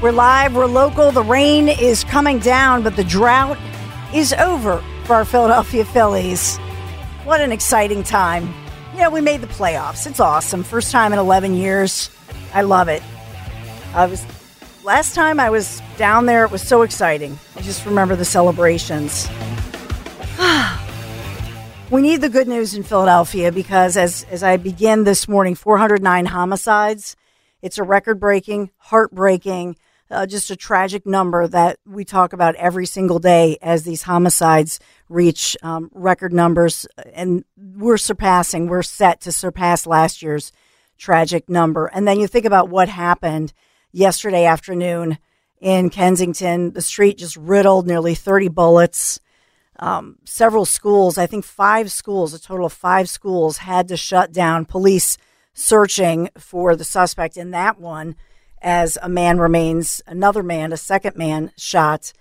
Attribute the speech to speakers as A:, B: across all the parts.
A: We're live, we're local. The rain is coming down, but the drought is over for our Philadelphia Phillies. What an exciting time. You know, we made the playoffs. It's awesome. First time in 11 years. I love it. I was last time I was down there, it was so exciting. I just remember the celebrations. we need the good news in Philadelphia because as as I begin this morning, 409 homicides. It's a record breaking, heartbreaking, uh, just a tragic number that we talk about every single day as these homicides reach um, record numbers. And we're surpassing, we're set to surpass last year's tragic number. And then you think about what happened yesterday afternoon in Kensington. The street just riddled, nearly 30 bullets. Um, several schools, I think five schools, a total of five schools, had to shut down. Police searching for the suspect in that one as a man remains, another man, a second man shot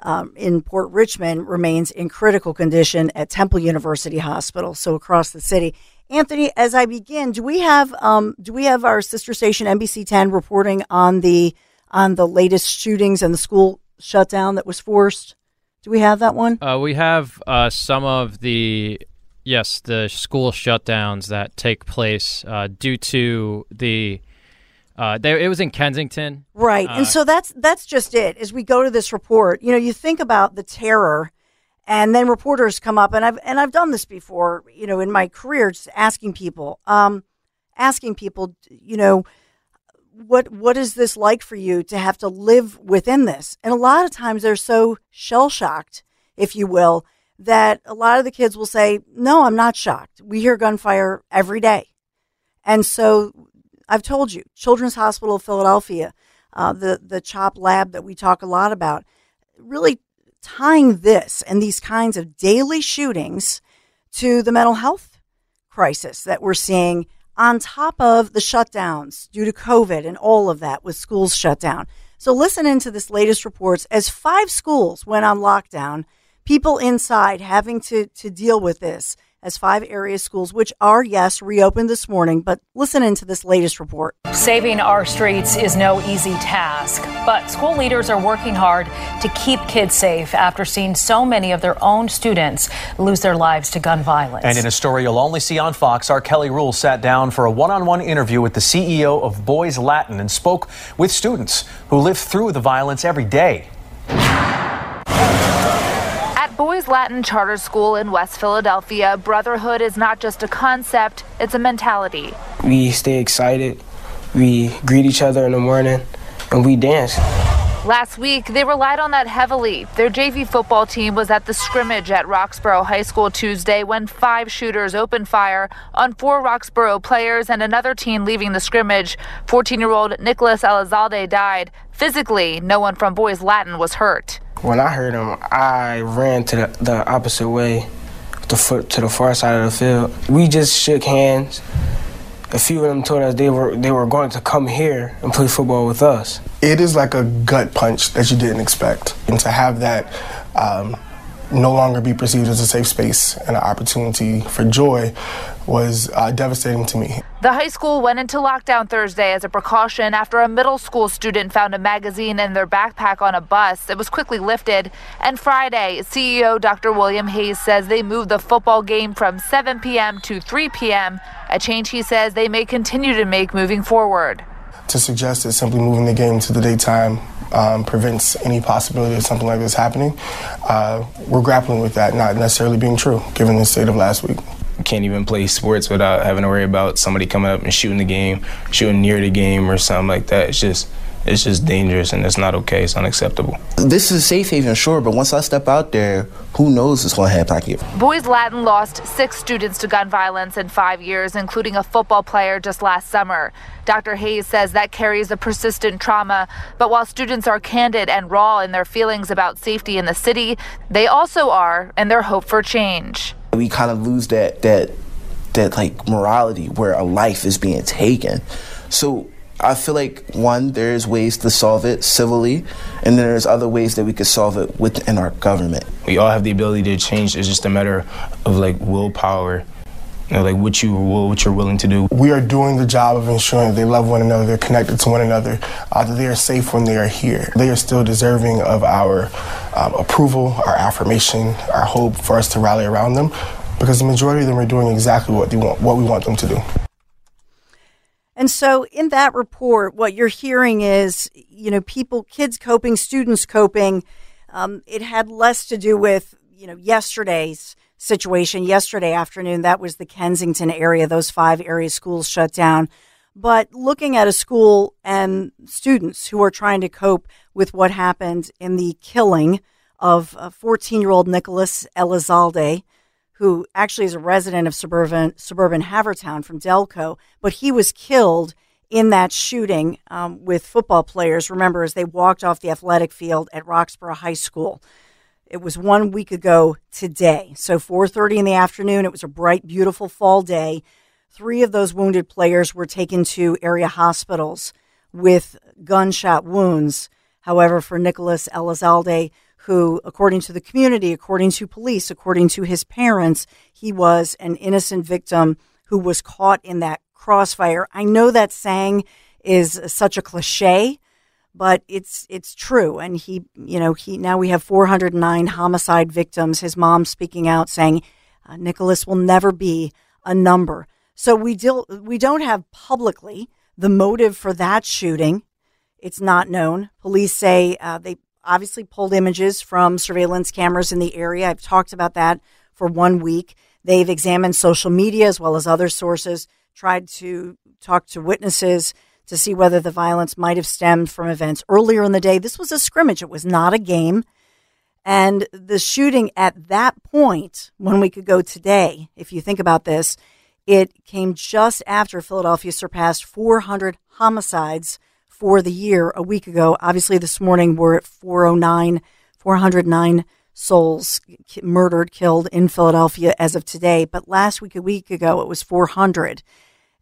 A: um, in Port Richmond remains in critical condition at Temple University Hospital. So across the city. Anthony, as I begin, do we have um, do we have our sister station NBC 10 reporting on the on the latest shootings and the school shutdown that was forced? Do we have that one?
B: Uh, we have uh, some of the yes, the school shutdowns that take place uh, due to the. Uh, there, it was in Kensington,
A: right?
B: Uh,
A: and so that's that's just it. As we go to this report, you know, you think about the terror, and then reporters come up, and I've and I've done this before, you know, in my career, just asking people, um, asking people, you know, what what is this like for you to have to live within this? And a lot of times they're so shell shocked, if you will, that a lot of the kids will say, "No, I'm not shocked. We hear gunfire every day." And so I've told you, Children's Hospital of Philadelphia, uh, the the CHOP lab that we talk a lot about, really tying this and these kinds of daily shootings to the mental health crisis that we're seeing on top of the shutdowns due to COVID and all of that with schools shut down. So listen into this latest reports as five schools went on lockdown, people inside having to, to deal with this as five area schools, which are, yes, reopened this morning. But listen into this latest report.
C: Saving our streets is no easy task, but school leaders are working hard to keep kids safe after seeing so many of their own students lose their lives to gun violence.
D: And in a story you'll only see on Fox, our Kelly Rule sat down for a one on one interview with the CEO of Boys Latin and spoke with students who live through the violence every day.
E: Boys Latin Charter School in West Philadelphia, brotherhood is not just a concept, it's a mentality.
F: We stay excited, we greet each other in the morning, and we dance.
E: Last week, they relied on that heavily. Their JV football team was at the scrimmage at Roxborough High School Tuesday when five shooters opened fire on four Roxborough players and another teen leaving the scrimmage. 14 year old Nicholas Elizalde died. Physically, no one from Boys Latin was hurt.
F: When I heard him, I ran to the, the opposite way, to the far side of the field. We just shook hands. A few of them told us they were they were going to come here and play football with us.
G: It is like a gut punch that you didn't expect, and to have that um, no longer be perceived as a safe space and an opportunity for joy was uh, devastating to me.
E: The high school went into lockdown Thursday as a precaution after a middle school student found a magazine in their backpack on a bus. It was quickly lifted. And Friday, CEO Dr. William Hayes says they moved the football game from 7 p.m. to 3 p.m., a change he says they may continue to make moving forward.
G: to suggest that simply moving the game to the daytime um, prevents any possibility of something like this happening. Uh, we're grappling with that not necessarily being true, given the state of last week.
H: Can't even play sports without having to worry about somebody coming up and shooting the game, shooting near the game or something like that. It's just it's just dangerous and it's not okay. It's unacceptable.
I: This is a safe haven, sure, but once I step out there, who knows what's going to happen here.
E: Boys Latin lost six students to gun violence in five years, including a football player just last summer. Dr. Hayes says that carries a persistent trauma, but while students are candid and raw in their feelings about safety in the city, they also are in their hope for change.
I: We kind of lose that that that like morality where a life is being taken. So I feel like one, there's ways to solve it civilly, and then there's other ways that we could solve it within our government.
H: We all have the ability to change. It's just a matter of like willpower. You know, like what you what you're willing to do.
G: We are doing the job of ensuring that they love one another, they're connected to one another, uh, that they are safe when they are here. They are still deserving of our um, approval, our affirmation, our hope for us to rally around them, because the majority of them are doing exactly what they want, what we want them to do.
A: And so in that report, what you're hearing is, you know, people, kids coping, students coping. Um, it had less to do with, you know, yesterday's situation. Yesterday afternoon, that was the Kensington area, those five area schools shut down. But looking at a school and students who are trying to cope with what happened in the killing of 14 year old Nicholas Elizalde, who actually is a resident of suburban suburban Havertown from Delco, but he was killed in that shooting um, with football players. Remember, as they walked off the athletic field at Roxborough High School. It was one week ago today. So 4:30 in the afternoon. It was a bright, beautiful fall day. Three of those wounded players were taken to area hospitals with gunshot wounds. However, for Nicholas Elizalde, who, according to the community, according to police, according to his parents, he was an innocent victim who was caught in that crossfire. I know that saying is such a cliche, but it's it's true. And he, you know, he now we have 409 homicide victims. His mom speaking out saying, uh, "Nicholas will never be a number." So we deal we don't have publicly the motive for that shooting. It's not known. Police say uh, they obviously pulled images from surveillance cameras in the area. I've talked about that for one week. They've examined social media as well as other sources, tried to talk to witnesses to see whether the violence might have stemmed from events earlier in the day. This was a scrimmage, it was not a game. And the shooting at that point, one week ago today, if you think about this, it came just after Philadelphia surpassed 400 homicides for the year a week ago. Obviously, this morning we're at 409, 409 souls murdered, killed in Philadelphia as of today. But last week, a week ago, it was 400.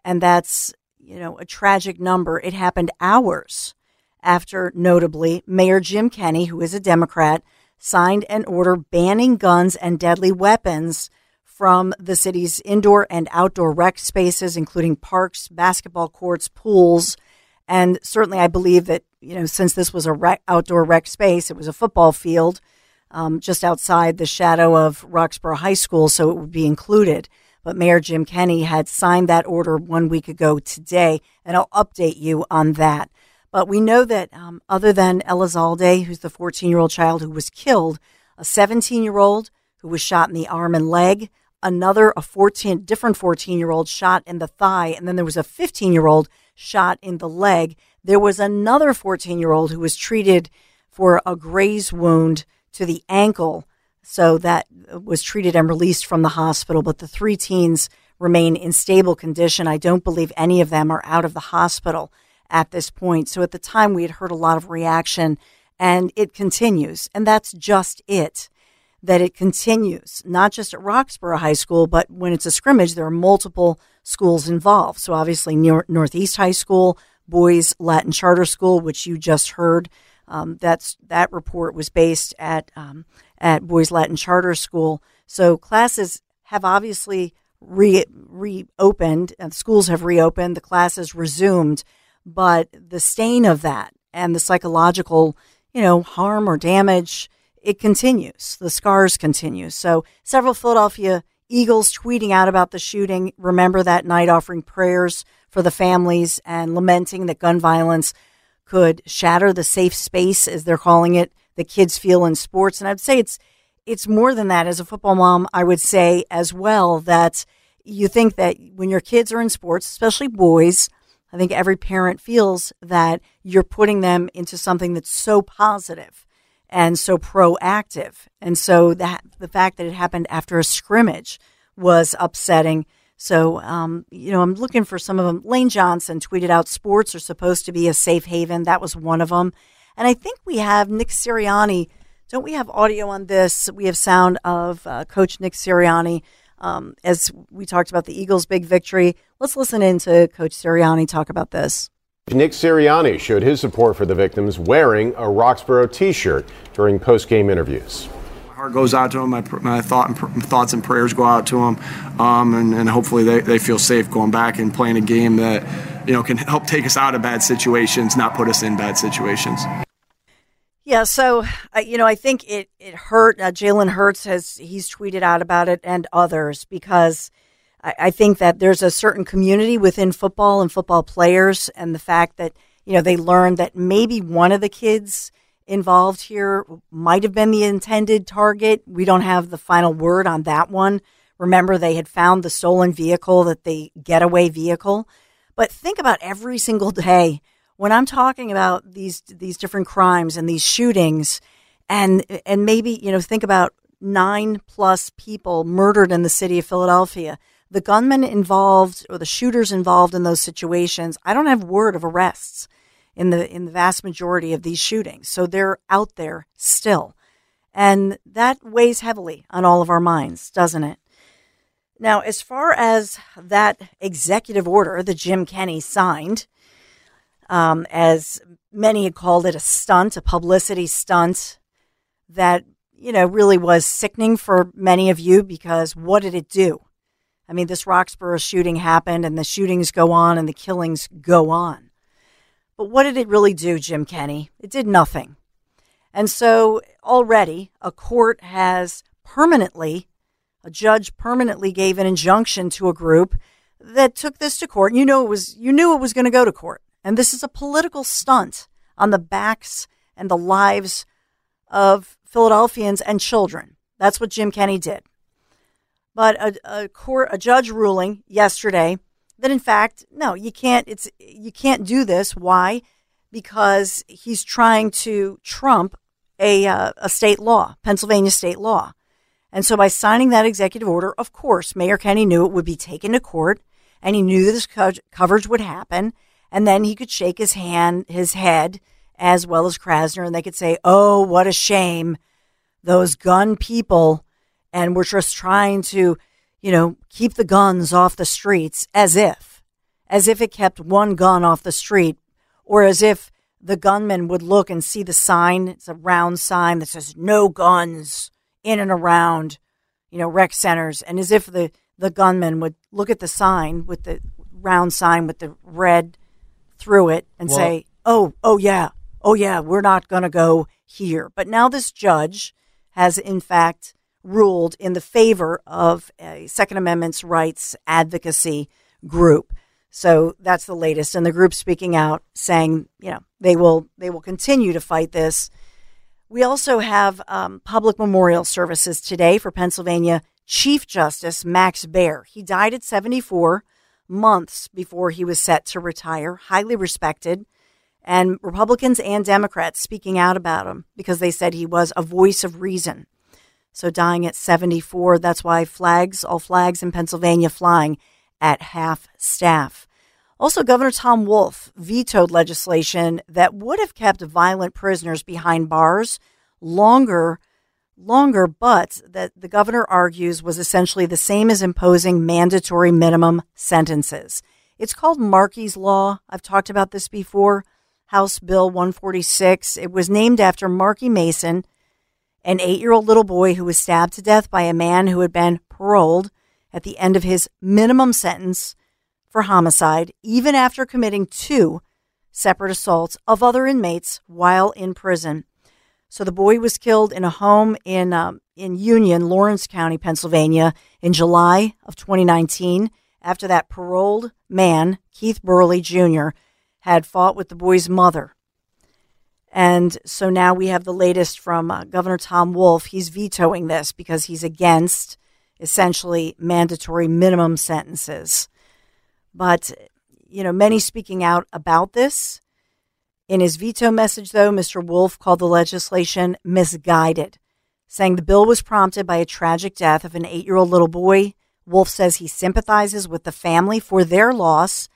A: And that's, you know, a tragic number. It happened hours after, notably, Mayor Jim Kenney, who is a Democrat, signed an order banning guns and deadly weapons from the city's indoor and outdoor rec spaces, including parks, basketball courts, pools, and certainly, I believe that you know, since this was a rec, outdoor rec space, it was a football field um, just outside the shadow of Roxborough High School, so it would be included. But Mayor Jim Kenney had signed that order one week ago today, and I'll update you on that. But we know that um, other than Elizalde, who's the 14 year old child who was killed, a 17 year old who was shot in the arm and leg, another, a 14, different 14 year old shot in the thigh, and then there was a 15 year old shot in the leg. There was another 14 year old who was treated for a graze wound to the ankle. So that was treated and released from the hospital. But the three teens remain in stable condition. I don't believe any of them are out of the hospital at this point. So at the time, we had heard a lot of reaction and it continues. And that's just it that it continues, not just at Roxborough High School, but when it's a scrimmage, there are multiple schools involved. So obviously, Northeast High School, Boys Latin Charter School, which you just heard. Um, that's that report was based at um, at Boys Latin Charter School. So classes have obviously re- reopened, and schools have reopened. The classes resumed, but the stain of that and the psychological, you know, harm or damage it continues. The scars continue. So several Philadelphia Eagles tweeting out about the shooting. Remember that night offering prayers for the families and lamenting that gun violence could shatter the safe space, as they're calling it, that kids feel in sports. And I'd say it's it's more than that. As a football mom, I would say as well that you think that when your kids are in sports, especially boys, I think every parent feels that you're putting them into something that's so positive and so proactive. And so that the fact that it happened after a scrimmage was upsetting. So, um, you know, I'm looking for some of them. Lane Johnson tweeted out sports are supposed to be a safe haven. That was one of them. And I think we have Nick Sirianni. Don't we have audio on this? We have sound of uh, Coach Nick Sirianni um, as we talked about the Eagles' big victory. Let's listen in to Coach Sirianni talk about this.
J: Nick Sirianni showed his support for the victims wearing a Roxborough T-shirt during post-game interviews.
K: My heart goes out to them. My, my thought and, thoughts and prayers go out to them, um, and, and, hopefully they, they feel safe going back and playing a game that you know can help take us out of bad situations, not put us in bad situations.
A: Yeah, so uh, you know, I think it it hurt. Uh, Jalen Hurts has he's tweeted out about it, and others because I, I, think that there's a certain community within football and football players, and the fact that you know they learned that maybe one of the kids involved here might have been the intended target. We don't have the final word on that one. Remember, they had found the stolen vehicle, that the getaway vehicle. But think about every single day when I'm talking about these these different crimes and these shootings, and and maybe you know think about nine plus people murdered in the city of Philadelphia, the gunmen involved or the shooters involved in those situations, I don't have word of arrests in the in the vast majority of these shootings. So they're out there still. And that weighs heavily on all of our minds, doesn't it? Now, as far as that executive order that Jim Kenney signed, um, as many had called it, a stunt, a publicity stunt that, you know, really was sickening for many of you because what did it do? I mean, this Roxborough shooting happened and the shootings go on and the killings go on. But what did it really do, Jim Kenney? It did nothing. And so already a court has permanently, a judge permanently gave an injunction to a group that took this to court. You know it was you knew it was going to go to court. And this is a political stunt on the backs and the lives of Philadelphians and children. That's what Jim Kenney did. But a, a court, a judge ruling yesterday that in fact, no, you can't. It's you can't do this. Why? Because he's trying to trump a uh, a state law, Pennsylvania state law. And so by signing that executive order, of course, Mayor Kenney knew it would be taken to court, and he knew this co- coverage would happen, and then he could shake his hand, his head, as well as Krasner, and they could say, "Oh, what a shame, those gun people," and we're just trying to, you know, keep the guns off the streets, as if, as if it kept one gun off the street, or as if the gunman would look and see the sign. It's a round sign that says "No guns in and around," you know, rec centers, and as if the the gunman would look at the sign with the round sign with the red through it and well, say, "Oh, oh yeah, oh yeah, we're not going to go here." But now this judge has, in fact, ruled in the favor of a Second Amendment's rights advocacy group. So that's the latest, and the group speaking out, saying, you know, they will they will continue to fight this. We also have um, public memorial services today for Pennsylvania Chief Justice Max Baer. He died at 74 months before he was set to retire, highly respected. And Republicans and Democrats speaking out about him because they said he was a voice of reason. So dying at 74, that's why flags, all flags in Pennsylvania flying at half staff. Also, Governor Tom Wolf vetoed legislation that would have kept violent prisoners behind bars longer longer, but that the governor argues was essentially the same as imposing mandatory minimum sentences. It's called Markie's Law. I've talked about this before. House Bill 146. It was named after Markey Mason, an eight year old little boy who was stabbed to death by a man who had been paroled at the end of his minimum sentence for homicide, even after committing two separate assaults of other inmates while in prison. So the boy was killed in a home in um, in Union, Lawrence County, Pennsylvania, in July of 2019. After that paroled man Keith Burley Jr., had fought with the boy's mother. And so now we have the latest from uh, Governor Tom Wolf. He's vetoing this because he's against essentially mandatory minimum sentences. But, you know, many speaking out about this. In his veto message, though, Mr. Wolf called the legislation misguided, saying the bill was prompted by a tragic death of an eight year old little boy. Wolf says he sympathizes with the family for their loss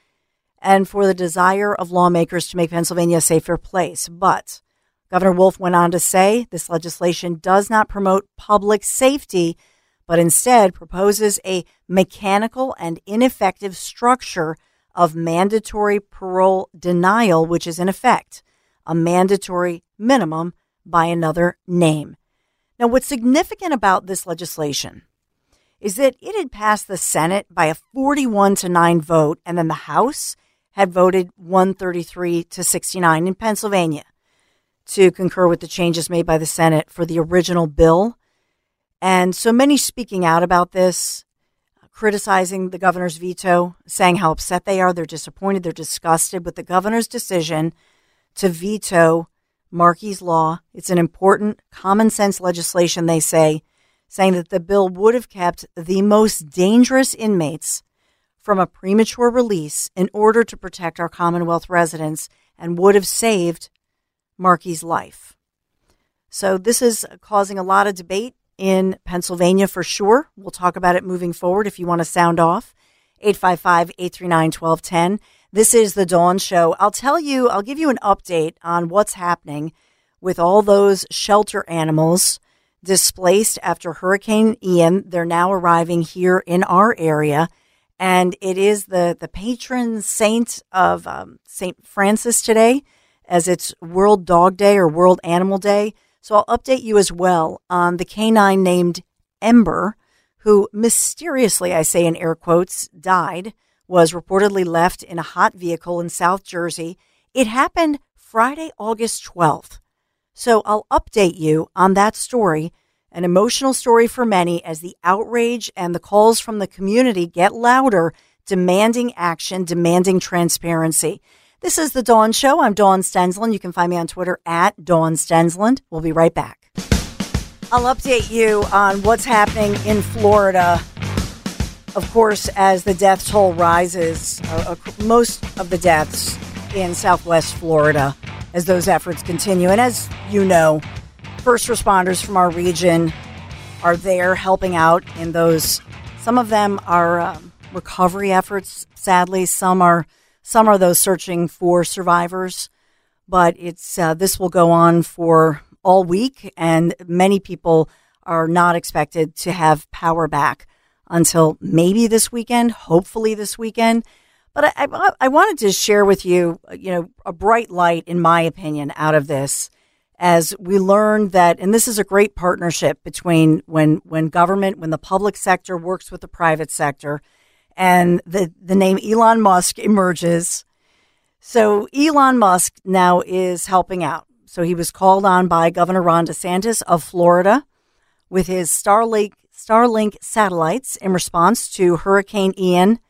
A: and for the desire of lawmakers to make Pennsylvania a safer place. But Governor Wolf went on to say this legislation does not promote public safety, but instead proposes a mechanical and ineffective structure of mandatory parole denial, which is in effect a mandatory minimum by another name. Now, what's significant about this legislation is that it had passed the Senate by a 41 to 9 vote, and then the House had voted 133 to 69 in Pennsylvania to concur with the changes made by the Senate for the original bill. And so many speaking out about this, criticizing the governor's veto, saying how upset they are, they're disappointed, they're disgusted with the governor's decision to veto Markie's law. It's an important common sense legislation, they say, saying that the bill would have kept the most dangerous inmates from a premature release in order to protect our Commonwealth residents and would have saved Markie's life. So this is causing a lot of debate in Pennsylvania for sure. We'll talk about it moving forward if you want to sound off. 855 839 1210. This is the Dawn Show. I'll tell you, I'll give you an update on what's happening with all those shelter animals displaced after Hurricane Ian. They're now arriving here in our area. And it is the, the patron saint of um, St. Francis today as it's World Dog Day or World Animal Day. So I'll update you as well on the canine named Ember, who mysteriously, I say in air quotes, died, was reportedly left in a hot vehicle in South Jersey. It happened Friday, August 12th. So I'll update you on that story, an emotional story for many as the outrage and the calls from the community get louder, demanding action, demanding transparency. This is The Dawn Show. I'm Dawn Stensland. You can find me on Twitter at Dawn Stensland. We'll be right back. I'll update you on what's happening in Florida. Of course, as the death toll rises, uh, uh, most of the deaths in southwest Florida as those efforts continue. And as you know, first responders from our region are there helping out in those. Some of them are um, recovery efforts, sadly, some are some are those searching for survivors, but it's uh, this will go on for all week, and many people are not expected to have power back until maybe this weekend, hopefully this weekend. But I, I, I, wanted to share with you, you know, a bright light, in my opinion, out of this, as we learned that, and this is a great partnership between when when government, when the public sector works with the private sector, and the, the name Elon Musk emerges. So Elon Musk now is helping out. So he was called on by Governor Ron DeSantis of Florida with his Starlink Starlink satellites in response to Hurricane Ian.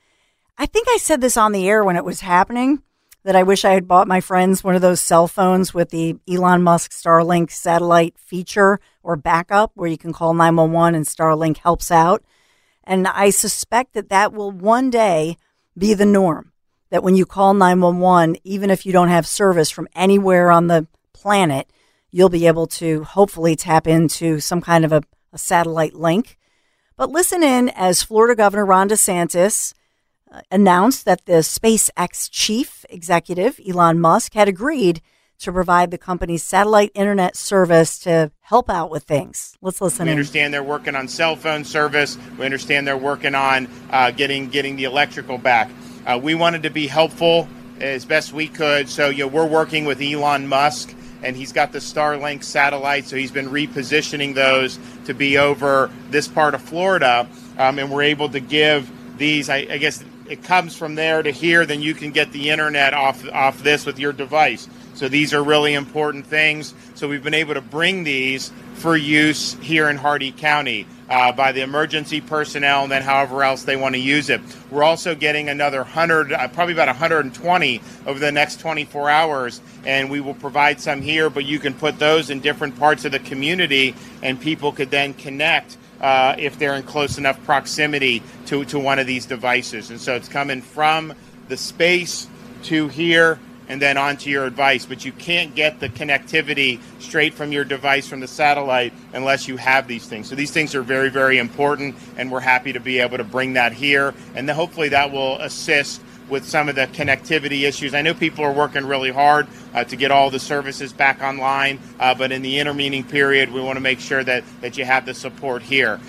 A: I think I said this on the air when it was happening that I wish I had bought my friends one of those cell phones with the Elon Musk Starlink satellite feature or backup where you can call 911 and Starlink helps out. And I suspect that that will one day be the norm. That when you call 911, even if you don't have service from anywhere on the planet, you'll be able to hopefully tap into some kind of a, a satellite link. But listen in as Florida Governor Ron DeSantis announced that the SpaceX chief executive, Elon Musk, had agreed to provide the company's satellite internet service to help out with things. Let's listen.
L: We
A: in.
L: understand they're working on cell phone service. We understand they're working on uh, getting getting the electrical back. Uh, we wanted to be helpful as best we could, so you know, we're working with Elon Musk. And he's got the Starlink satellite, so he's been repositioning those to be over this part of Florida. Um, and we're able to give these, I, I guess, it comes from there to here, then you can get the internet off off this with your device. So these are really important things. So we've been able to bring these for use here in Hardee County uh, by the emergency personnel and then however else they want to use it. We're also getting another 100, uh, probably about 120 over the next 24 hours, and we will provide some here, but you can put those in different parts of the community and people could then connect. Uh, if they're in close enough proximity to, to one of these devices. And so it's coming from the space to here and then onto your device. But you can't get the connectivity straight from your device from the satellite unless you have these things. So these things are very, very important, and we're happy to be able to bring that here. And hopefully that will assist with some of the connectivity issues. I know people are working really hard uh, to get all the services back online, uh, but in the intervening period, we want to make sure that, that you have the support here.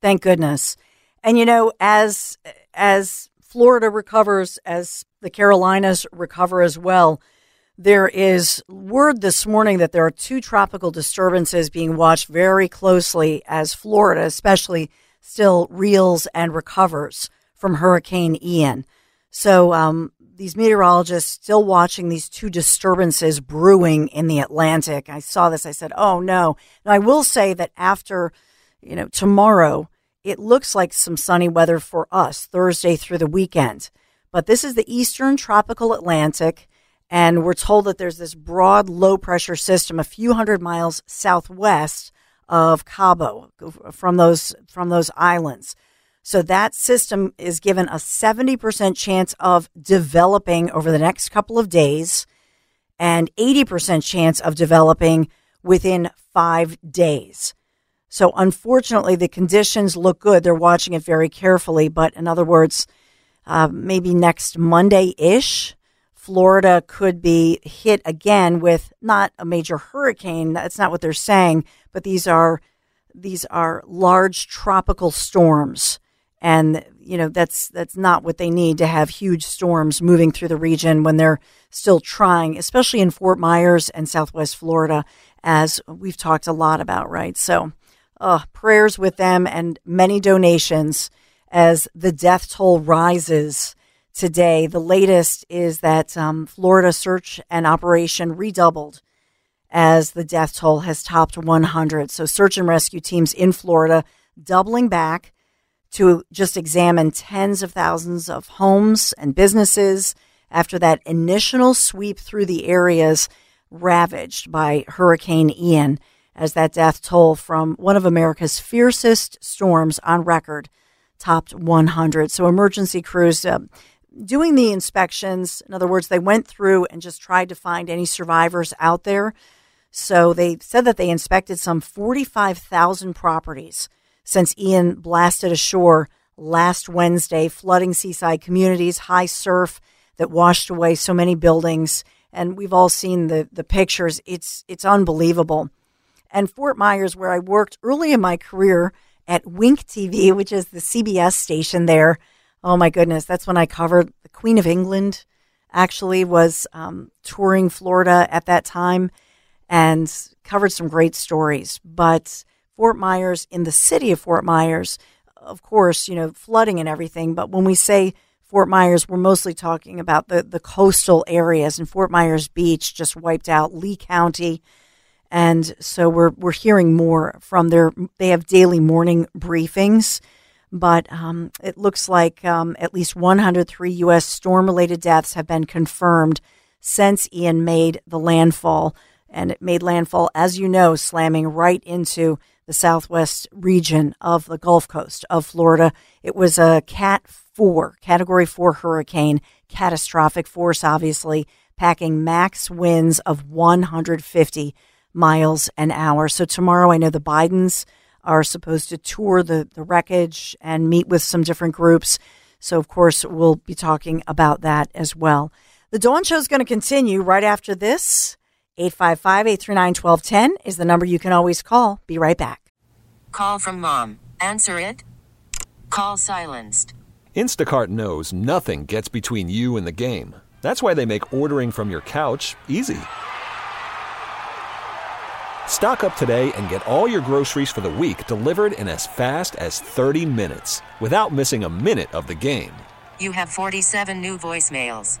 A: Thank goodness. And you know, as as Florida recovers, as the Carolinas recover as well. There is word this morning that there are two tropical disturbances being watched very closely as Florida, especially, still reels and recovers from Hurricane Ian. So, um, these meteorologists still watching these two disturbances brewing in the Atlantic. I saw this. I said, "Oh no!" Now I will say that after, you know, tomorrow, it looks like some sunny weather for us Thursday through the weekend. But this is the eastern tropical Atlantic, and we're told that there's this broad low pressure system a few hundred miles southwest of Cabo from those from those islands. So that system is given a 70% chance of developing over the next couple of days and 80% chance of developing within 5 days. So unfortunately the conditions look good. They're watching it very carefully, but in other words, uh, maybe next Monday ish, Florida could be hit again with not a major hurricane. That's not what they're saying, but these are these are large tropical storms, and you know that's that's not what they need to have huge storms moving through the region when they're still trying, especially in Fort Myers and Southwest Florida, as we've talked a lot about. Right, so uh, prayers with them and many donations as the death toll rises today. The latest is that um, Florida search and operation redoubled as the death toll has topped 100. So, search and rescue teams in Florida doubling back to just examine tens of thousands of homes and businesses after that initial sweep through the areas ravaged by Hurricane Ian, as that death toll from one of America's fiercest storms on record topped 100. So emergency crews uh, doing the inspections. In other words, they went through and just tried to find any survivors out there. So they said that they inspected some 45,000 properties since Ian blasted ashore last Wednesday, flooding seaside communities, high surf that washed away so many buildings. And we've all seen the, the pictures. It's, it's unbelievable. And Fort Myers, where I worked early in my career, at Wink TV, which is the CBS station there. Oh my goodness, that's when I covered the Queen of England. Actually, was um, touring Florida at that time and covered some great stories. But Fort Myers, in the city of Fort Myers, of course, you know, flooding and everything. But when we say Fort Myers, we're mostly talking about the, the coastal areas. And Fort Myers Beach just wiped out Lee County and so we're we're hearing more from their. They have daily morning briefings, but um, it looks like um, at least 103 U.S. storm-related deaths have been confirmed since Ian made the landfall, and it made landfall, as you know, slamming right into the southwest region of the Gulf Coast of Florida. It was a Cat 4, Category 4 hurricane, catastrophic force, obviously, packing max winds of 150 miles an hour. So tomorrow, I know the Bidens are supposed to tour the, the wreckage and meet with some different groups. So, of course, we'll be talking about that as well. The Dawn Show is going to continue right after this. 855 839 1210 is the number you can always call. Be right back.
M: Call from mom. Answer it. Call silenced.
N: Instacart knows nothing gets between you and the game. That's why they make ordering from your couch easy. Stock up today and get all your groceries for the week delivered in as fast as 30 minutes without missing a minute of the game.
M: You have 47 new voicemails.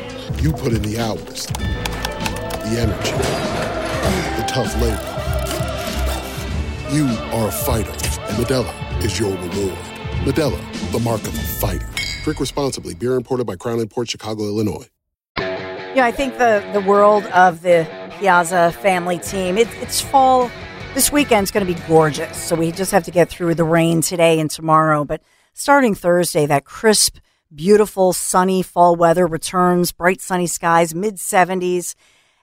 O: You put in the hours, the energy, the tough labor. You are a fighter, and Modelo is your reward. Modelo, the mark of a fighter. Drink responsibly. Beer imported by Crown Port Chicago, Illinois.
A: Yeah, I think the, the world of the Piazza family team, it, it's fall. This weekend's going to be gorgeous. So we just have to get through the rain today and tomorrow. But starting Thursday, that crisp, beautiful, sunny fall weather returns, bright sunny skies, mid 70s.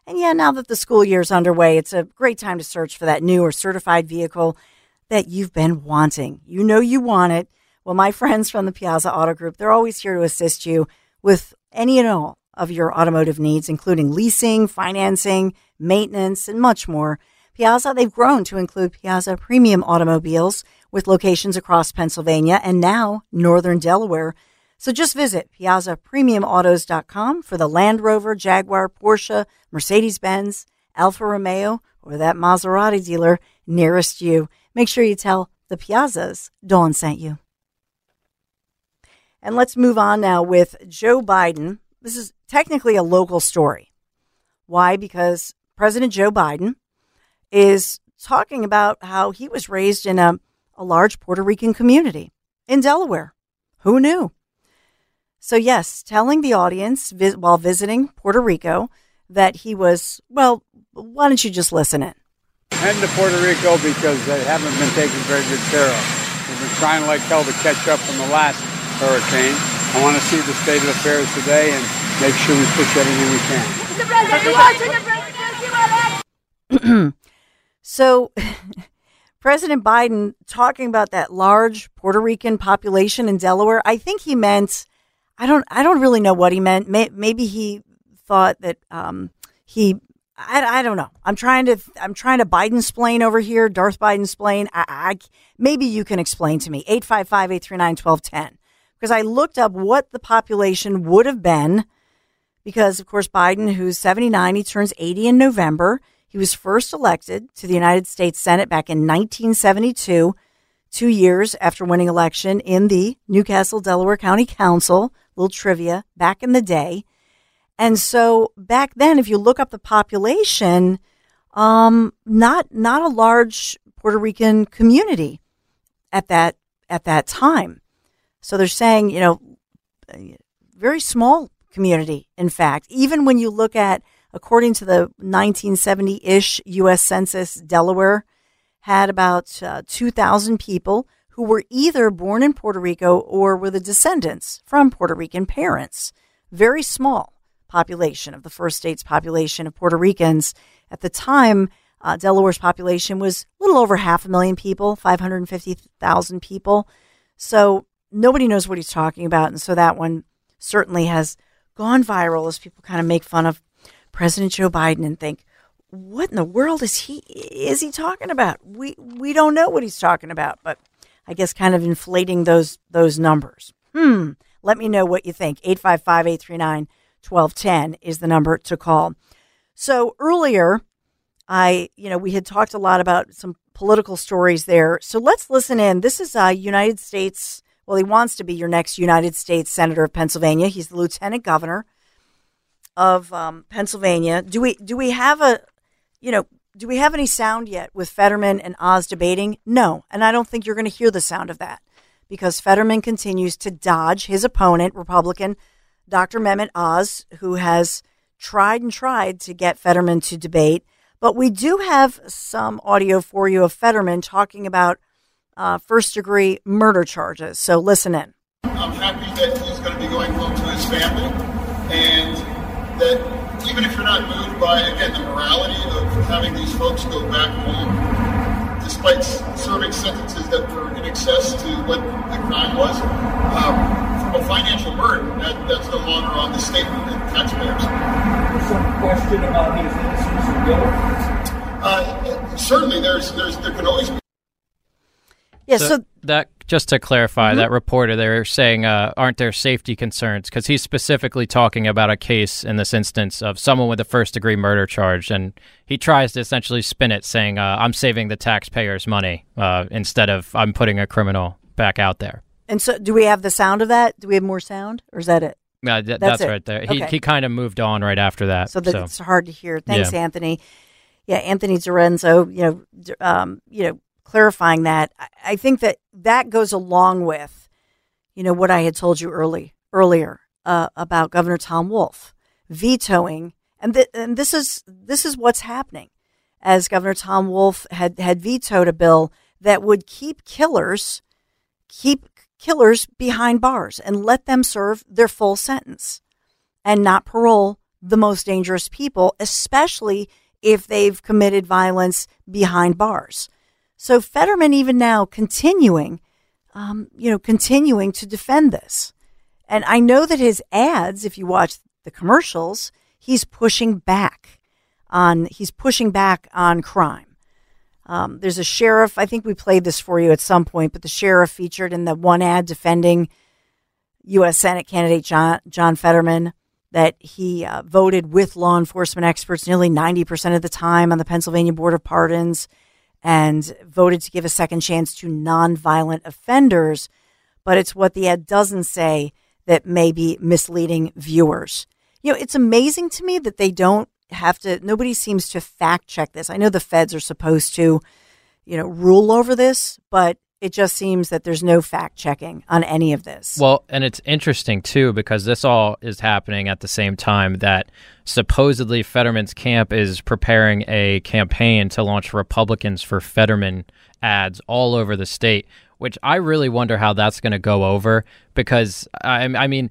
A: And yeah, now that the school year is underway, it's a great time to search for that new or certified vehicle that you've been wanting. You know you want it. Well, my friends from the Piazza Auto Group, they're always here to assist you with any and all of your automotive needs, including leasing, financing, maintenance, and much more. Piazza, they've grown to include Piazza Premium Automobiles with locations across Pennsylvania and now northern Delaware. So just visit piazzapremiumautos.com for the Land Rover, Jaguar, Porsche, Mercedes Benz, Alfa Romeo, or that Maserati dealer nearest you. Make sure you tell the Piazzas Dawn sent you. And let's move on now with Joe Biden. This is technically a local story. Why? Because President Joe Biden is talking about how he was raised in a, a large Puerto Rican community in Delaware. Who knew? So, yes, telling the audience while visiting Puerto Rico that he was, well, why don't you just listen in?
P: Heading to Puerto Rico because they haven't been taken very good care of. We've been trying like hell to catch up from the last hurricane. I want to see the state of affairs today and make sure we push everything we
A: can. so, President Biden talking about that large Puerto Rican population in Delaware, I think he meant I don't I don't really know what he meant. Maybe he thought that um, he I, I don't know. I'm trying to I'm trying to Biden explain over here, Darth Biden explain. I, I maybe you can explain to me 855-839-1210 because I looked up what the population would have been because of course Biden who's 79, he turns 80 in November. He was first elected to the United States Senate back in 1972, 2 years after winning election in the Newcastle Delaware County Council little trivia back in the day. And so back then, if you look up the population, um, not not a large Puerto Rican community at that at that time. So they're saying, you know, very small community. In fact, even when you look at, according to the 1970-ish U.S. Census, Delaware had about uh, 2,000 people who were either born in Puerto Rico or were the descendants from Puerto Rican parents. Very small population of the first state's population of Puerto Ricans. At the time, uh, Delaware's population was a little over half a million people, 550,000 people. So nobody knows what he's talking about. And so that one certainly has gone viral as people kind of make fun of President Joe Biden and think, what in the world is he is he talking about? We we don't know what he's talking about, but I guess kind of inflating those those numbers. Hmm. Let me know what you think. 855-839-1210 is the number to call. So earlier, I, you know, we had talked a lot about some political stories there. So let's listen in. This is a United States, well, he wants to be your next United States Senator of Pennsylvania. He's the Lieutenant Governor of um, Pennsylvania. Do we do we have a, you know, do we have any sound yet with Fetterman and Oz debating? No. And I don't think you're going to hear the sound of that because Fetterman continues to dodge his opponent, Republican Dr. Mehmet Oz, who has tried and tried to get Fetterman to debate. But we do have some audio for you of Fetterman talking about uh, first degree murder charges. So listen in.
Q: I'm happy that he's going to be going home to his family, and that even if you're not moved by, again, the morality of having these folks go back home, despite serving sentences that were in excess to what the crime was, um, from a financial burden, that, that's no longer on the state and taxpayers.
R: There's some question about his innocence or guilt.
Q: Uh, certainly, there's, there's, there can always be.
A: Yeah, so,
B: that just to clarify,
A: Mm-hmm.
B: that reporter they're saying, uh, aren't there safety concerns? Because he's specifically talking about a case in this instance of someone with a first degree murder charge, and he tries to essentially spin it, saying, uh, "I'm saving the taxpayers' money uh, instead of I'm putting a criminal back out there."
A: and so do we have the sound of that? Do we have more sound, or is that it?
B: Yeah, th-
A: That's
B: that's, right there. He
A: Okay.
B: he kind of moved on right after that.
A: so that
B: so.
A: it's hard to hear. Thanks,
B: Yeah.
A: Anthony. Yeah, Anthony Dorenzo, you know, um, you know, clarifying that. I, think that that goes along with, you know, what I had told you early earlier uh, about Governor Tom Wolf vetoing, and th- and this is this is what's happening, as Governor Tom Wolf had had vetoed a bill that would keep killers keep killers behind bars and let them serve their full sentence and not parole the most dangerous people, especially if they've committed violence behind bars. So Fetterman, even now, continuing, um, you know, continuing to defend this. And I know that his ads, if you watch the commercials, he's pushing back on he's pushing back on crime. Um, there's a sheriff. I think we played this for you at some point, but the sheriff featured in the one ad defending U.S. Senate candidate John John Fetterman that he uh, voted with law enforcement experts nearly 90% of the time on the Pennsylvania Board of Pardons and voted to give a second chance to nonviolent offenders. But it's what the ad doesn't say that may be misleading viewers. You know, it's amazing to me that they don't have to, nobody seems to fact check this. I know the feds are supposed to, you know, rule over this, but it just seems that there's no fact checking on any of this.
B: Well, and it's interesting too because this all is happening at the same time that supposedly Fetterman's camp is preparing a campaign to launch Republicans for Fetterman ads all over the state, which I really wonder how that's going to go over because I, I mean,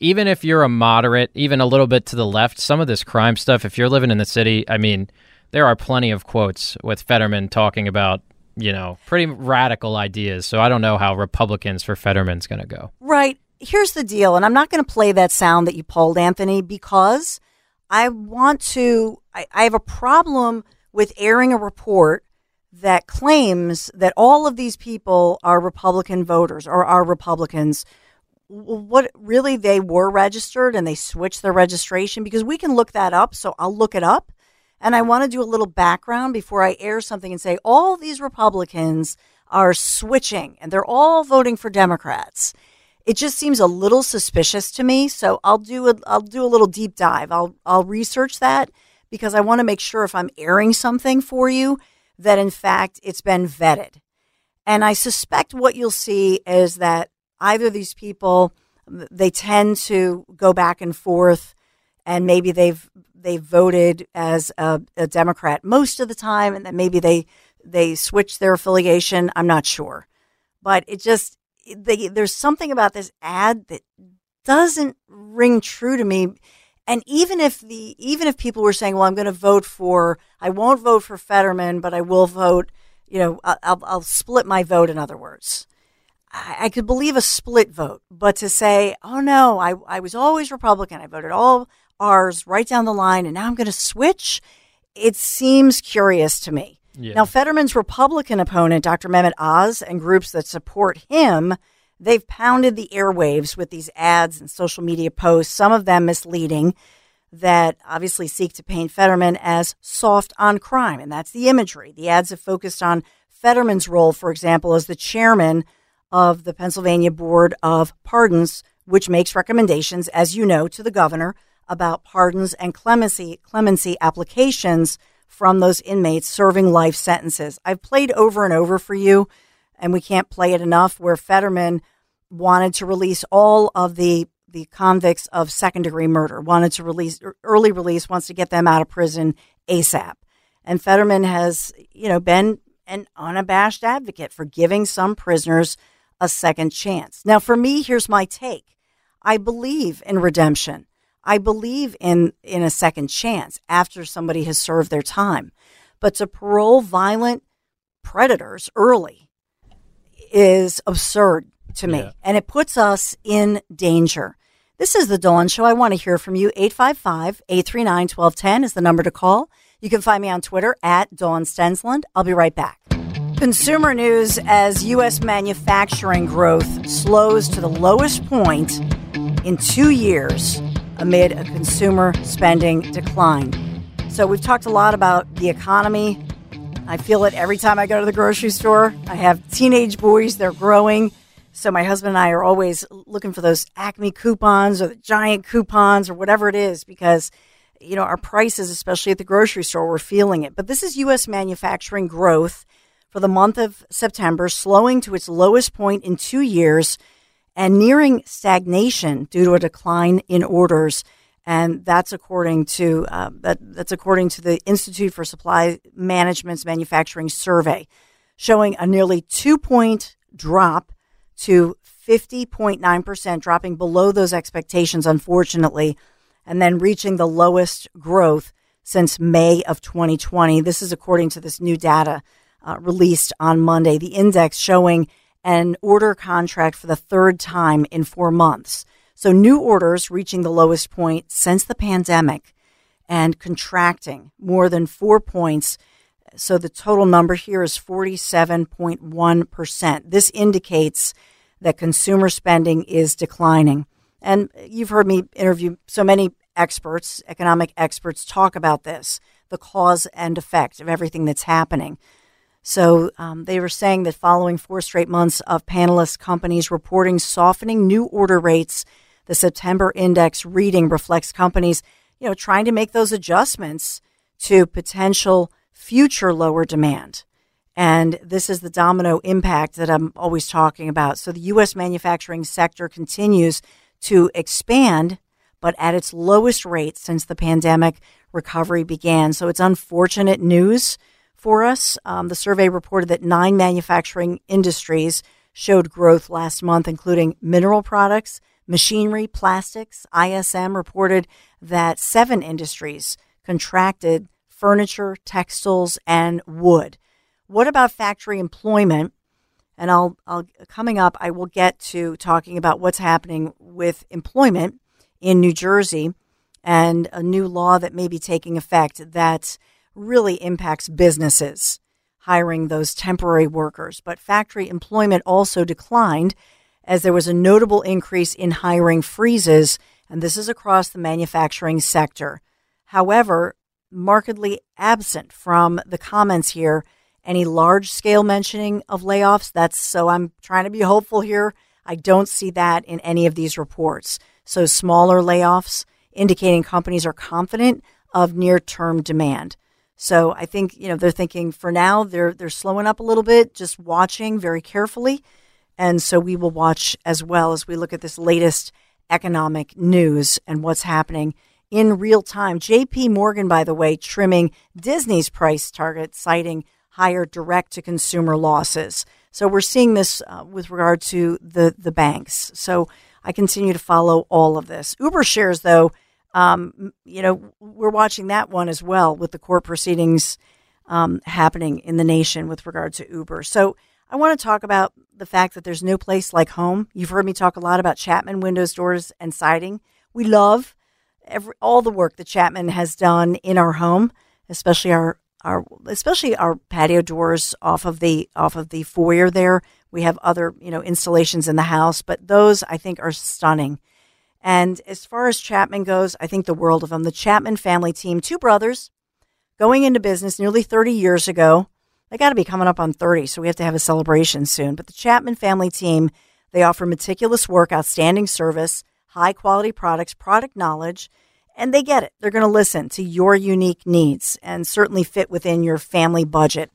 B: even if you're a moderate, even a little bit to the left, some of this crime stuff, if you're living in the city, I mean, there are plenty of quotes with Fetterman talking about, you know, pretty radical ideas. So I don't know how Republicans for Fetterman's going to go.
A: Right. Here's the deal, and I'm not going to play that sound that you pulled, Anthony, because I want to. I, I have a problem with airing a report that claims that all of these people are Republican voters or are Republicans. What really they were registered and they switched their registration because we can look that up. So I'll look it up. And I want to do a little background before I air something and say all these Republicans are switching and they're all voting for Democrats. It just seems a little suspicious to me. So I'll do a I'll do a little deep dive. I'll I'll research that because I want to make sure if I'm airing something for you that in fact it's been vetted. And I suspect what you'll see is that either these people they tend to go back and forth and maybe they've they voted as a, a Democrat most of the time, and then maybe they they switched their affiliation. I'm not sure, but it just they, there's something about this ad that doesn't ring true to me. And even if the even if people were saying, "Well, I'm going to vote for," I won't vote for Fetterman, but I will vote. You know, I'll, I'll, split my vote. In other words, I, I could believe a split vote, but to say, "Oh no, I I was always Republican. I voted all R's right down the line, and now I'm going to switch," it seems curious to me.
B: Yeah.
A: Now, Fetterman's Republican opponent, Dr. Mehmet Oz, and groups that support him, they've pounded the airwaves with these ads and social media posts, some of them misleading, that obviously seek to paint Fetterman as soft on crime. And that's the imagery. The ads have focused on Fetterman's role, for example, as the chairman of the Pennsylvania Board of Pardons, which makes recommendations, as you know, to the governor about pardons and clemency clemency applications from those inmates serving life sentences. I've played over and over for you, and we can't play it enough, where Fetterman wanted to release all of the the convicts of second degree murder, wanted to release er, early release, wants to get them out of prison ASAP. And Fetterman has, you know, been an unabashed advocate for giving some prisoners a second chance. Now, for me, here's my take. I believe in redemption. I believe in in a second chance after somebody has served their time. But to parole violent predators early is absurd to me. And it puts us in danger. This is the Dawn Show. I want to hear from you. 855 839 1210 is the number to call. You can find me on Twitter at Dawn Stensland. I'll be right back. Consumer news as U.S. manufacturing growth slows to the lowest point in two years amid a consumer spending decline. So, we've talked a lot about the economy. I feel it every time I go to the grocery store. I have teenage boys, they're growing. So, my husband and I are always looking for those Acme coupons or the giant coupons or whatever it is because, you know, our prices, especially at the grocery store, we're feeling it. But this is U.S. manufacturing growth for the month of September, slowing to its lowest point in two years and nearing stagnation due to a decline in orders. And that's according to uh, that, that's according to the Institute for Supply Management's manufacturing survey, showing a nearly two point drop to 50.9%, dropping below those expectations, unfortunately, and then reaching the lowest growth since May of 2020. This is according to this new data uh, released on Monday. The index showing an order contract for the third time in four months. So new orders reaching the lowest point since the pandemic and contracting more than four points. So the total number here is 47.1%. This indicates that consumer spending is declining. And you've heard me interview so many experts, economic experts, talk about this the cause and effect of everything that's happening. So um, they were saying that following four straight months of panelist companies reporting softening new order rates, the September index reading reflects companies, you know, trying to make those adjustments to potential future lower demand. And this is the domino impact that I'm always talking about. So the U.S. manufacturing sector continues to expand, but at its lowest rate since the pandemic recovery began. So it's unfortunate news for us. Um, the survey reported that nine manufacturing industries showed growth last month, including mineral products, machinery, plastics. ISM reported that seven industries contracted furniture, textiles, and wood. What about factory employment? And I'll, I'll coming up, I will get to talking about what's happening with employment in New Jersey and a new law that may be taking effect that really impacts businesses hiring those temporary workers. But factory employment also declined as there was a notable increase in hiring freezes, and this is across the manufacturing sector. However, markedly absent from the comments here any large scale mentioning of layoffs. That's so I'm trying to be hopeful here. I don't see that in any of these reports. So smaller layoffs indicating companies are confident of near term demand. So I think, you know, they're thinking for now they're they're slowing up a little bit, just watching very carefully. And so we will watch as well as we look at this latest economic news and what's happening in real time. JP Morgan, by the way, trimming Disney's price target, citing higher direct to consumer losses. So we're seeing this uh, with regard to the, the banks. So I continue to follow all of this. Uber shares, though, um, you know, we're watching that one as well with the court proceedings um, happening in the nation with regard to Uber. So I want to talk about the fact that there's no place like home. You've heard me talk a lot about Chapman windows, doors, and siding. We love every, all the work that Chapman has done in our home, especially our our especially our patio doors off of the off of the foyer there. We have other you know installations in the house, but those I think are stunning. And as far as Chapman goes, I think the world of them. The Chapman family team, two brothers, going into business nearly 30 years ago. They got to be coming up on 30, so we have to have a celebration soon. But the Chapman family team, they offer meticulous work, outstanding service, high quality products, product knowledge, and they get it. They're going to listen to your unique needs and certainly fit within your family budget.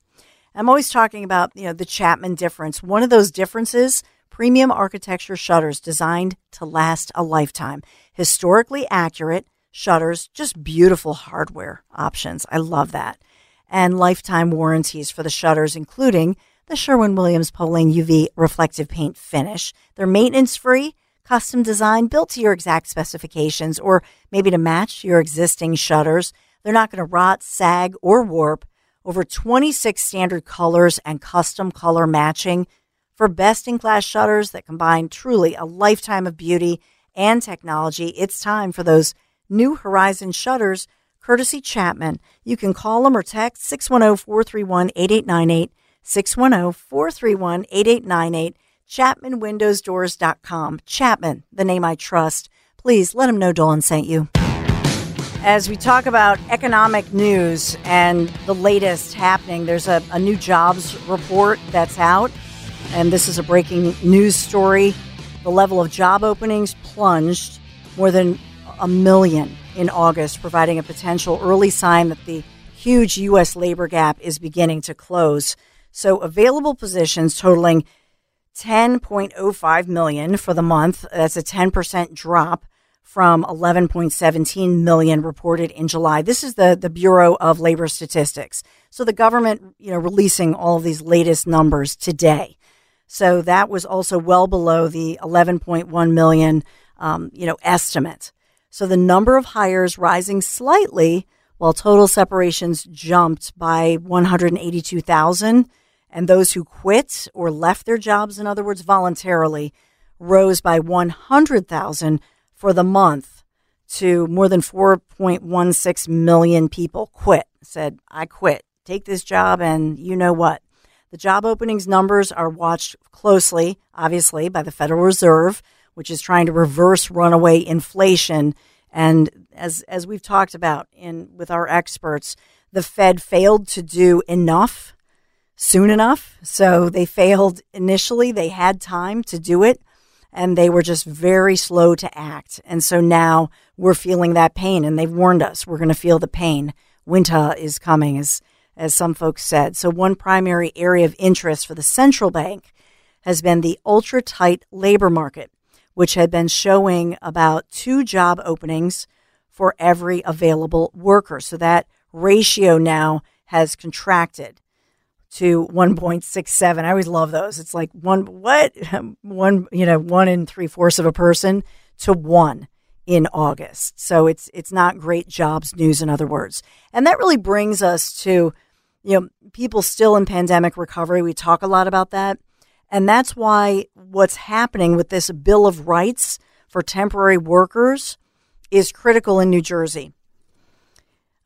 A: I'm always talking about, you know, the Chapman difference. One of those differences premium architecture shutters designed to last a lifetime. Historically accurate shutters, just beautiful hardware options. I love that. and lifetime warranties for the shutters, including the Sherwin Williams Polane UV reflective paint finish. They're maintenance free, custom designed, built to your exact specifications, or maybe to match your existing shutters. They're not going to rot, sag, or warp. Over 26 standard colors and custom color matching for best in class shutters that combine truly a lifetime of beauty and technology. It's time for those new Horizon shutters, courtesy Chapman. You can call them or text 610 431 8898, 610 431 8898, ChapmanWindowsDoors.com. Chapman, the name I trust. Please let them know Dolan sent you. As we talk about economic news and the latest happening, there's a, a new jobs report that's out. And this is a breaking news story. The level of job openings plunged more than a million in August, providing a potential early sign that the huge U.S. labor gap is beginning to close. So, available positions totaling 10.05 million for the month. That's a 10% drop from 11.17 million reported in July. This is the, the Bureau of Labor Statistics. So the government, you know, releasing all of these latest numbers today. So that was also well below the 11.1 million, um, you know, estimate. So the number of hires rising slightly, while total separations jumped by 182,000, and those who quit or left their jobs, in other words, voluntarily, rose by 100,000 for the month to more than 4.16 million people quit. Said, I quit. Take this job, and you know what? The job openings numbers are watched closely, obviously, by the Federal Reserve, which is trying to reverse runaway inflation. And as as we've talked about in with our experts, the Fed failed to do enough soon enough. So they failed initially. They had time to do it and they were just very slow to act. And so now we're feeling that pain and they've warned us we're going to feel the pain. Winter is coming as as some folks said. So one primary area of interest for the central bank has been the ultra tight labor market, which had been showing about two job openings for every available worker. So that ratio now has contracted to 1.67. I always love those. It's like one, what? One, you know, one in three fourths of a person to one in August. So it's, it's not great jobs news, in other words. And that really brings us to, you know, people still in pandemic recovery. We talk a lot about that. And that's why what's happening with this Bill of Rights for temporary workers is critical in New Jersey.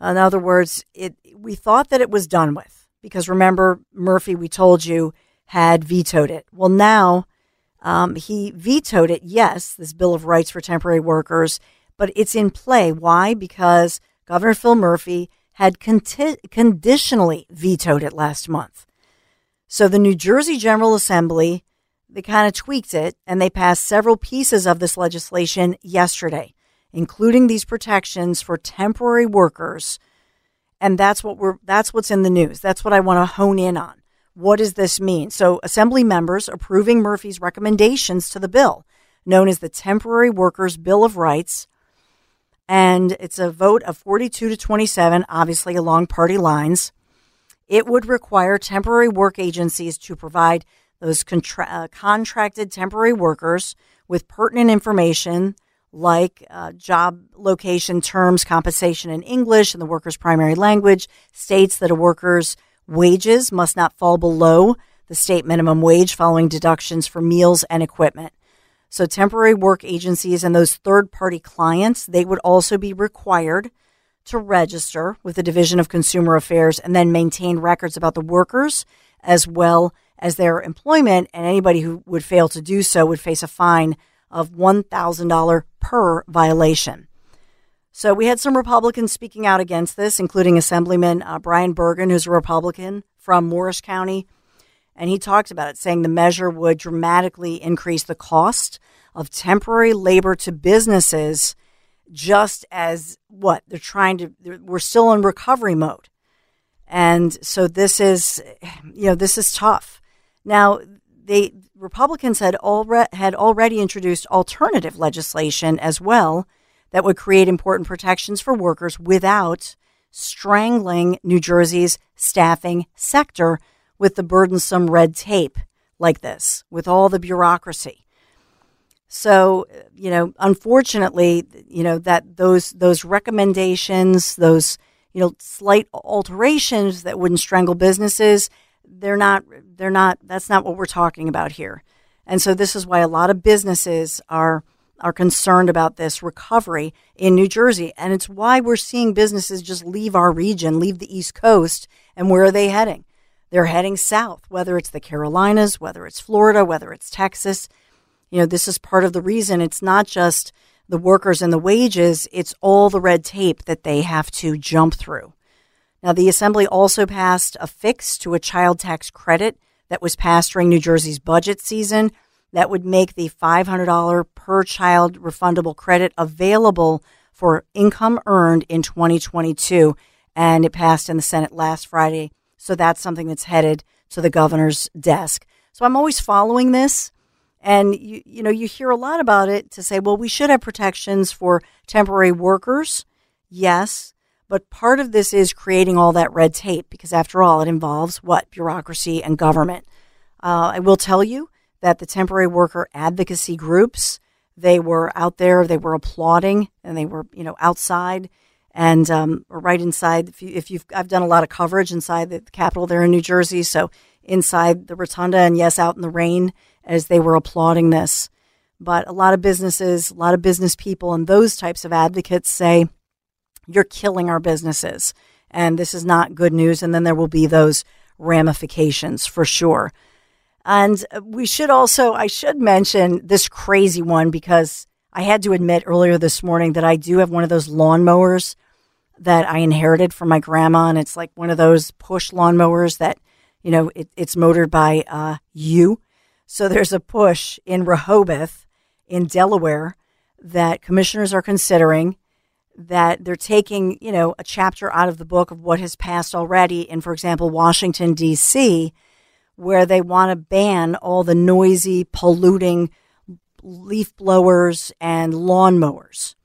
A: In other words, it, we thought that it was done with because remember, Murphy, we told you, had vetoed it. Well, now um, he vetoed it, yes, this Bill of Rights for temporary workers, but it's in play. Why? Because Governor Phil Murphy had conti- conditionally vetoed it last month. So the New Jersey General Assembly, they kind of tweaked it and they passed several pieces of this legislation yesterday, including these protections for temporary workers. And that's what we're that's what's in the news. That's what I want to hone in on. What does this mean? So assembly members approving Murphy's recommendations to the bill, known as the Temporary Workers Bill of Rights, and it's a vote of 42 to 27, obviously along party lines. It would require temporary work agencies to provide those contra- uh, contracted temporary workers with pertinent information like uh, job location terms, compensation in English and the worker's primary language, states that a worker's wages must not fall below the state minimum wage following deductions for meals and equipment. So temporary work agencies and those third party clients, they would also be required to register with the Division of Consumer Affairs and then maintain records about the workers as well as their employment. And anybody who would fail to do so would face a fine of $1,000 per violation. So we had some Republicans speaking out against this, including Assemblyman uh, Brian Bergen, who's a Republican from Morris County. And he talked about it, saying the measure would dramatically increase the cost of temporary labor to businesses, just as what they're trying to, we're still in recovery mode. And so this is, you know, this is tough. Now, they Republicans had had already introduced alternative legislation as well that would create important protections for workers without strangling New Jersey's staffing sector with the burdensome red tape like this, with all the bureaucracy. So, you know, unfortunately, you know, that those those recommendations, those, you know, slight alterations that wouldn't strangle businesses, they're not they're not that's not what we're talking about here. And so this is why a lot of businesses are are concerned about this recovery in New Jersey. And it's why we're seeing businesses just leave our region, leave the East Coast, and where are they heading? They're heading south, whether it's the Carolinas, whether it's Florida, whether it's Texas. You know, this is part of the reason it's not just the workers and the wages, it's all the red tape that they have to jump through. Now, the Assembly also passed a fix to a child tax credit that was passed during New Jersey's budget season that would make the $500 per child refundable credit available for income earned in 2022. And it passed in the Senate last Friday. So that's something that's headed to the governor's desk. So I'm always following this. And you, you know, you hear a lot about it to say, well, we should have protections for temporary workers. Yes. But part of this is creating all that red tape because, after all, it involves what? Bureaucracy and government. Uh, I will tell you that the temporary worker advocacy groups they were out there, they were applauding, and they were you know outside and um, right inside. If, you, if you've, I've done a lot of coverage inside the Capitol there in New Jersey, so inside the rotunda, and yes, out in the rain as they were applauding this. But a lot of businesses, a lot of business people, and those types of advocates say, "You're killing our businesses." And this is not good news. And then there will be those ramifications for sure. And we should also, I should mention this crazy one because I had to admit earlier this morning that I do have one of those lawnmowers that I inherited from my grandma. And it's like one of those push lawnmowers that, you know, it, it's motored by uh, you. So there's a push in Rehoboth in Delaware that commissioners are considering that they're taking, you know, a chapter out of the book of what has passed already in, for example, Washington, D.C where they want to ban all the noisy, polluting leaf blowers and lawnmowers.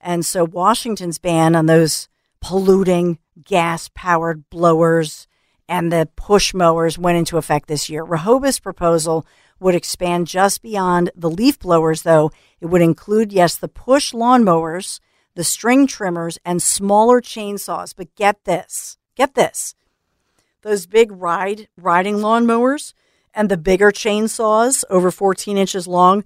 A: And so Washington's ban on those polluting gas powered blowers and the push mowers went into effect this year. Rehoboth's proposal would expand just beyond the leaf blowers, though. It would include, yes, the push lawnmowers, the string trimmers, and smaller chainsaws. But get this get this those big ride riding lawnmowers and the bigger chainsaws over 14 inches long,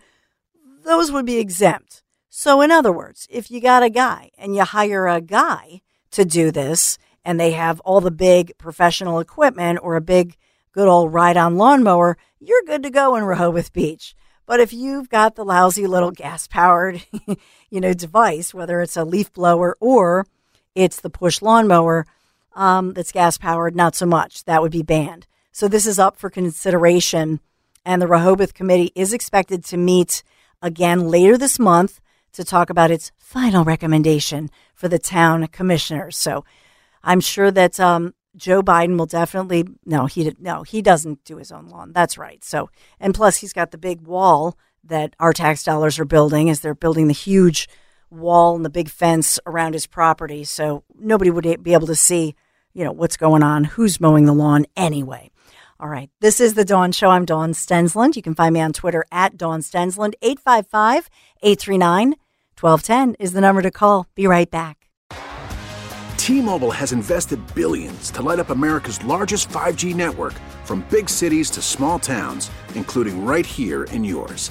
A: those would be exempt. So, in other words, if you got a guy and you hire a guy to do this and they have all the big professional equipment or a big good old ride on lawnmower, you're good to go in Rehoboth Beach. But if you've got the lousy little gas powered, you know, device, whether it's a leaf blower or it's the push lawnmower, um, that's gas powered, not so much. That would be banned. So this is up for consideration. And the Rehoboth Committee is expected to meet again later this month to talk about its final recommendation for the town commissioners. So I'm sure that um, Joe Biden will definitely no he no he doesn't do his own lawn. That's right. So and plus he's got the big wall that our tax dollars are building as they're building the huge wall and the big fence around his property. So nobody would be able to see you know, what's going on, who's mowing the lawn anyway. All right. This is the Dawn Show. I'm Dawn Stensland. You can find me on Twitter at Dawn Stensland. 855 839 1210 is the number to call. Be right back.
S: T Mobile has invested billions to light up America's largest 5G network from big cities to small towns, including right here in yours.